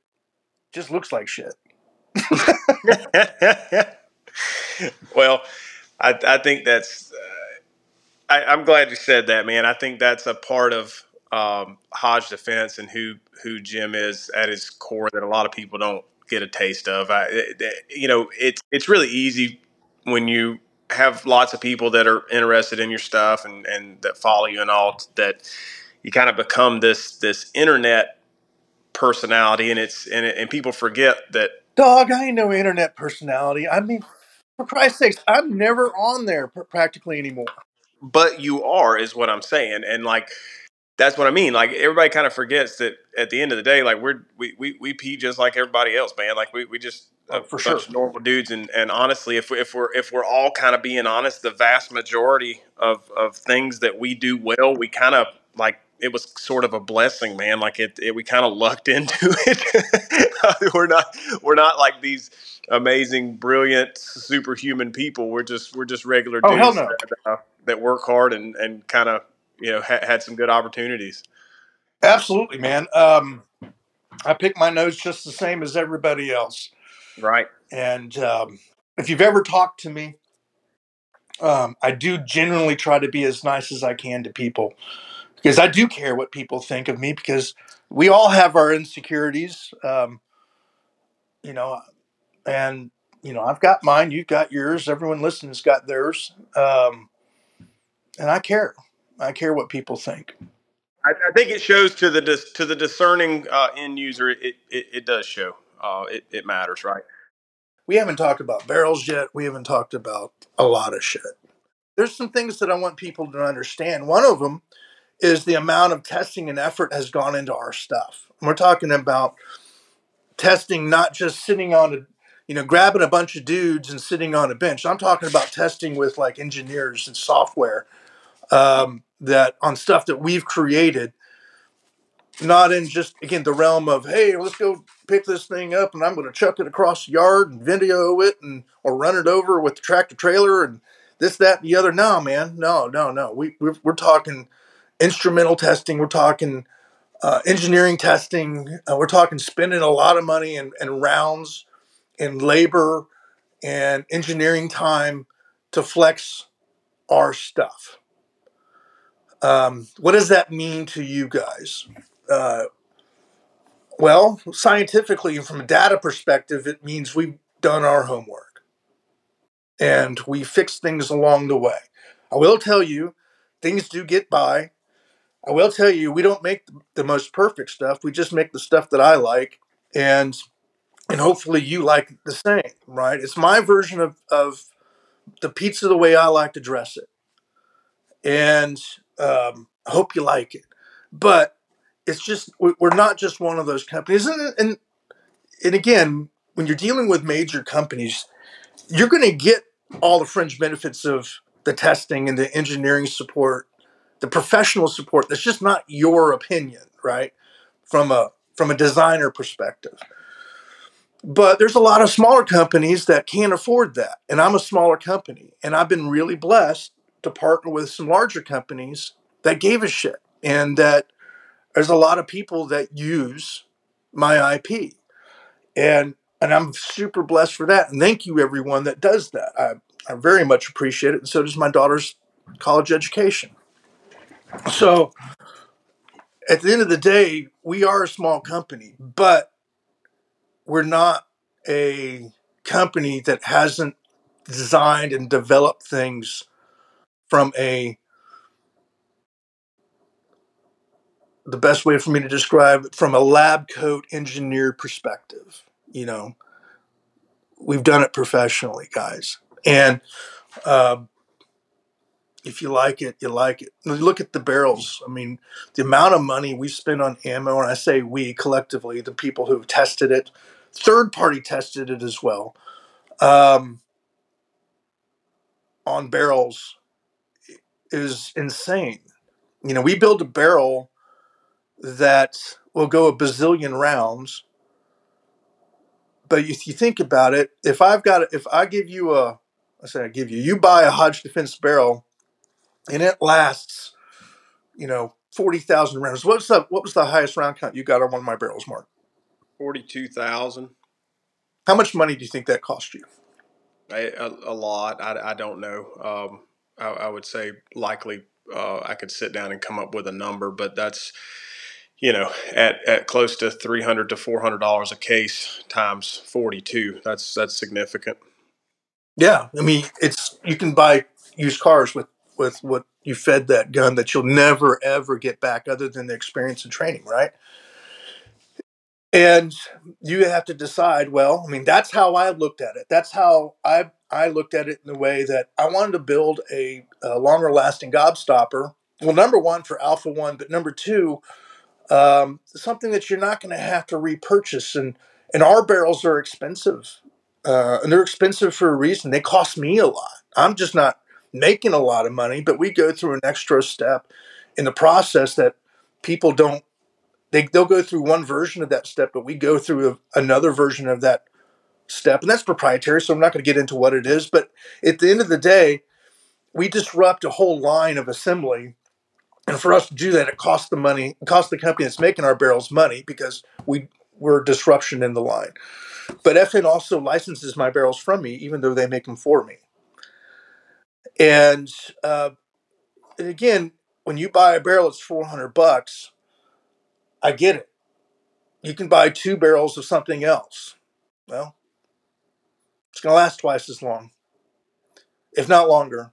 Speaker 2: Just looks like shit.
Speaker 1: Well I, I think that's uh, I, i'm glad you said that man. I think that's a part of um, Hodge Defense and who who Jim is at his core that a lot of people don't get a taste of. I, it, you know, it's it's really easy when you have lots of people that are interested in your stuff and, and that follow you and all that you kind of become this this internet personality and it's and, and people forget that
Speaker 2: dog i ain't no internet personality i mean for christ's sakes i'm never on there practically anymore
Speaker 1: but you are is what i'm saying and like that's what I mean. Like everybody kind of forgets that at the end of the day, like we're we we, we pee just like everybody else, man. Like we, we just
Speaker 2: oh, for sure
Speaker 1: normal dudes. And and honestly, if we, if we're if we're all kind of being honest, the vast majority of of things that we do well, we kind of like it was sort of a blessing, man. Like it, it we kind of lucked into it. we're not we're not like these amazing, brilliant, superhuman people. We're just we're just regular
Speaker 2: oh,
Speaker 1: dudes
Speaker 2: no.
Speaker 1: that, uh, that work hard and and kind of you know ha- had some good opportunities.
Speaker 2: Absolutely, man. Um, I pick my nose just the same as everybody else.
Speaker 1: Right.
Speaker 2: And um, if you've ever talked to me, um, I do genuinely try to be as nice as I can to people because I do care what people think of me because we all have our insecurities, um, you know, and you know I've got mine, you've got yours, everyone listening's got theirs, um, and I care. I care what people think.
Speaker 1: I, I think it shows to the dis, to the discerning uh, end user. It, it, it does show. Uh, it, it matters, right?
Speaker 2: We haven't talked about barrels yet. We haven't talked about a lot of shit. There's some things that I want people to understand. One of them is the amount of testing and effort has gone into our stuff. we're talking about testing, not just sitting on a, you know, grabbing a bunch of dudes and sitting on a bench. I'm talking about testing with like engineers and software um, that on stuff that we've created, not in just again the realm of hey, let's go pick this thing up and I'm going to chuck it across the yard and video it and or run it over with the tractor trailer and this that and the other. No, man, no, no, no. We we're, we're talking instrumental testing. We're talking uh, engineering testing. Uh, we're talking spending a lot of money and, and rounds and labor and engineering time to flex our stuff. Um, what does that mean to you guys? Uh, well, scientifically, and from a data perspective, it means we've done our homework and we fix things along the way. I will tell you, things do get by. I will tell you, we don't make the most perfect stuff. We just make the stuff that I like, and and hopefully you like the same, right? It's my version of of the pizza the way I like to dress it, and um, I hope you like it. But it's just we're not just one of those companies, and and, and again, when you're dealing with major companies, you're going to get all the fringe benefits of the testing and the engineering support, the professional support. That's just not your opinion, right? From a from a designer perspective. But there's a lot of smaller companies that can't afford that. And I'm a smaller company. And I've been really blessed to partner with some larger companies that gave a shit and that there's a lot of people that use my IP. And and I'm super blessed for that. And thank you everyone that does that. I, I very much appreciate it. And so does my daughter's college education. So at the end of the day, we are a small company, but we're not a company that hasn't designed and developed things from a the best way for me to describe it from a lab coat engineer perspective you know? We've done it professionally guys. And um, if you like it you like it look at the barrels i mean the amount of money we spend on ammo and i say we collectively the people who tested it third party tested it as well um, on barrels is insane you know we build a barrel that will go a bazillion rounds. But if you think about it, if I've got, if I give you a, I say I give you, you buy a Hodge Defense barrel, and it lasts, you know, forty thousand rounds. What's the what was the highest round count you got on one of my barrels, Mark?
Speaker 1: Forty-two thousand.
Speaker 2: How much money do you think that cost you?
Speaker 1: A, a, a lot. I, I don't know. Um, I, I, would say likely uh, I could sit down and come up with a number, but that's you know, at, at close to three hundred to four hundred dollars a case times forty two. That's that's significant.
Speaker 2: Yeah, I mean, it's you can buy used cars with with what you fed that gun that you'll never ever get back, other than the experience and training, right? And you have to decide. Well, I mean, that's how I looked at it. That's how I I looked at it in the way that I wanted to build a, a longer lasting gobstopper well, number one for Alpha One, but number two, um, something that you're not going to have to repurchase. And and our barrels are expensive, uh, and they're expensive for a reason. They cost me a lot. I'm just not making a lot of money, but we go through an extra step in the process that people don't. They they'll go through one version of that step, but we go through a, another version of that step, and that's proprietary. So I'm not going to get into what it is, but at the end of the day, we disrupt a whole line of assembly and for us to do that, it costs the money, it costs the company that's making our barrels money because we we're disruption in the line. But FN also licenses my barrels from me, even though they make them for me. And, uh, again, when you buy a barrel, it's four hundred bucks. I get it. You can buy two barrels of something else. Well, it's going to last twice as long, if not longer.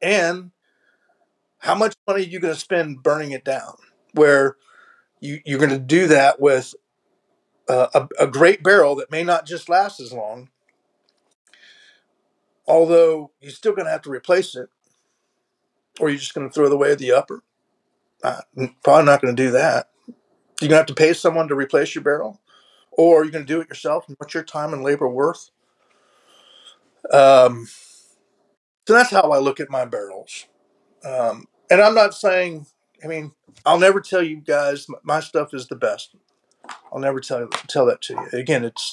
Speaker 2: And how much money are you going to spend burning it down? Where you, you're going to do that with uh, a, a great barrel that may not just last as long, although you're still going to have to replace it, or you're just going to throw away the upper. Uh, probably not going to do that. You're going to have to pay someone to replace your barrel, or you're going to do it yourself. And what's your time and labor worth? Um, so that's how I look at my barrels. Um, and I'm not saying, I mean, I'll never tell you guys my stuff is the best. I'll never tell tell that to you. Again, it's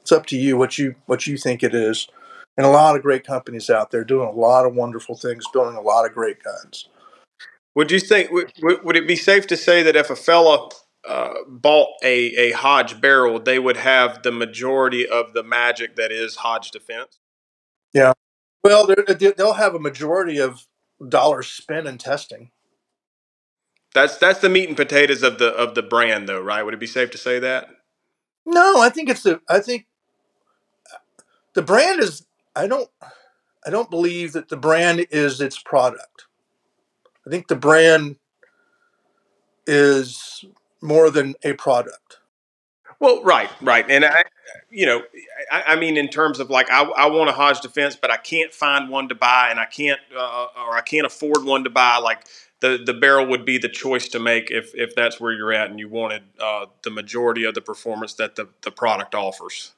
Speaker 2: it's up to you what you what you think it is. And a lot of great companies out there doing a lot of wonderful things, building a lot of great guns.
Speaker 1: Would you think would, would it be safe to say that if a fella uh, bought a, a Hodge barrel, they would have the majority of the magic that is Hodge Defense?
Speaker 2: Yeah. Well, they'll have a majority of dollars spent in testing.
Speaker 1: That's that's the meat and potatoes of the of the brand, though, right? Would it be safe to say that?
Speaker 2: No, I think it's the. I think the brand is. I don't. I don't believe that the brand is its product. I think the brand is more than a product.
Speaker 1: Well, right, right, and I, you know, I, I, mean, in terms of like, I, I want a Hodge defense, but I can't find one to buy, and I can't, uh, or I can't afford one to buy. Like the the barrel would be the choice to make if if that's where you're at, and you wanted uh, the majority of the performance that the the product offers.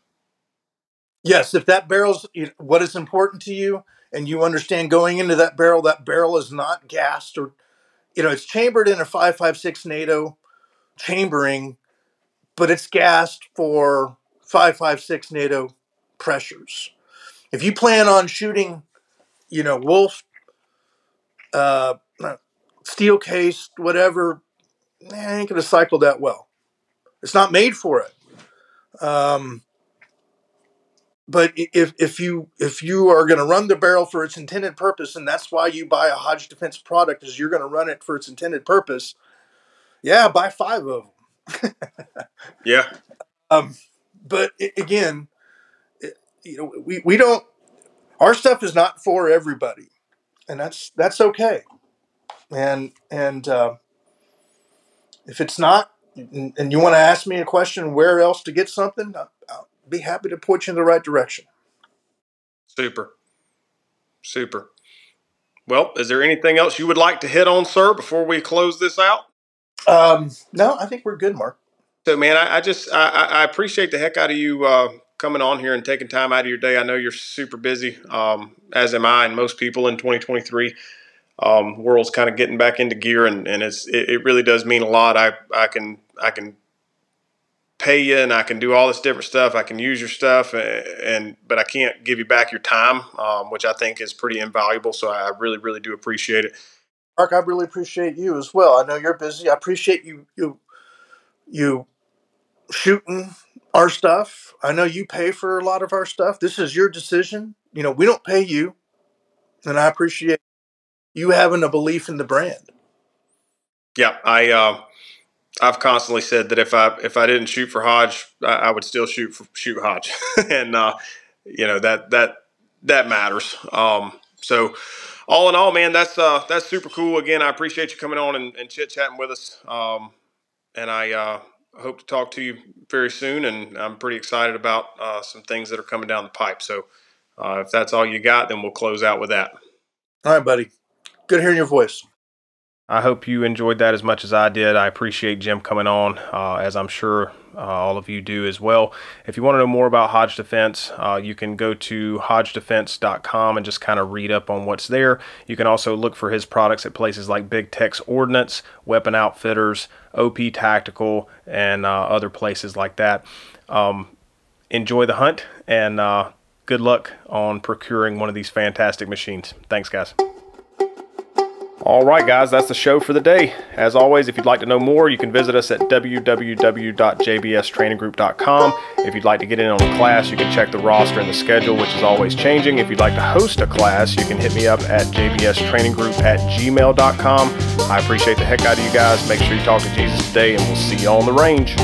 Speaker 2: Yes, if that barrel's what is important to you, and you understand going into that barrel, that barrel is not gassed or, you know, it's chambered in a five five six NATO chambering but it's gassed for 556 NATO pressures. If you plan on shooting, you know, Wolf, uh, steel case, whatever, eh, ain't going to cycle that well. It's not made for it. Um, but if if you if you are going to run the barrel for its intended purpose, and that's why you buy a Hodge Defense product, is you're going to run it for its intended purpose. Yeah, buy five of them
Speaker 1: yeah.
Speaker 2: Um, but it, again, it, you know, we, we don't. Our stuff is not for everybody, and that's that's okay. And and uh, if it's not, and, and you want to ask me a question, where else to get something, be happy to point you in the right direction.
Speaker 1: Super. Super. Well, is there anything else you would like to hit on, sir, before we close this out?
Speaker 2: Um, no, I think we're good, Mark.
Speaker 1: So, man, I, I just I, I, appreciate the heck out of you uh, coming on here and taking time out of your day. I know you're super busy, um, as am I, and most people in 2023. Um, world's kind of getting back into gear, and, and it's it, it, really does mean a lot. I I can I can pay you, and I can do all this different stuff. I can use your stuff, and, and but I can't give you back your time, um, which I think is pretty invaluable. So I really really do appreciate it.
Speaker 2: Mark, I really appreciate you as well. I know you're busy. I appreciate you you you shooting our stuff. I know you pay for a lot of our stuff. This is your decision. You know, we don't pay you. And I appreciate you having a belief in the brand.
Speaker 1: Yeah, I uh, I've constantly said that if I if I didn't shoot for Hodge, I, I would still shoot for shoot Hodge, and uh, you know that that that matters. Um, so all in all, man, that's uh, that's super cool. Again, I appreciate you coming on and, and chit chatting with us. Um, and I uh, hope to talk to you very soon. And I'm pretty excited about uh, some things that are coming down the pipe. So uh, if that's all you got, then we'll close out with that.
Speaker 2: All right, buddy. Good hearing your voice.
Speaker 1: I hope you enjoyed that as much as I did. I appreciate Jim coming on, uh, as I'm sure uh, all of you do as well. If you want to know more about Hodge Defense, uh, you can go to hodgedefense.com and just kind of read up on what's there. You can also look for his products at places like Big Tex Ordnance, Weapon Outfitters, OP Tactical, and uh, other places like that. Um, enjoy the hunt and uh, good luck on procuring one of these fantastic machines. Thanks, guys. All right, guys, that's the show for the day. As always, if you'd like to know more, you can visit us at www.jbstraininggroup.com. If you'd like to get in on a class, you can check the roster and the schedule, which is always changing. If you'd like to host a class, you can hit me up at jbstraininggroup at gmail.com. I appreciate the heck out of you guys. Make sure you talk to Jesus today, and we'll see you on the range.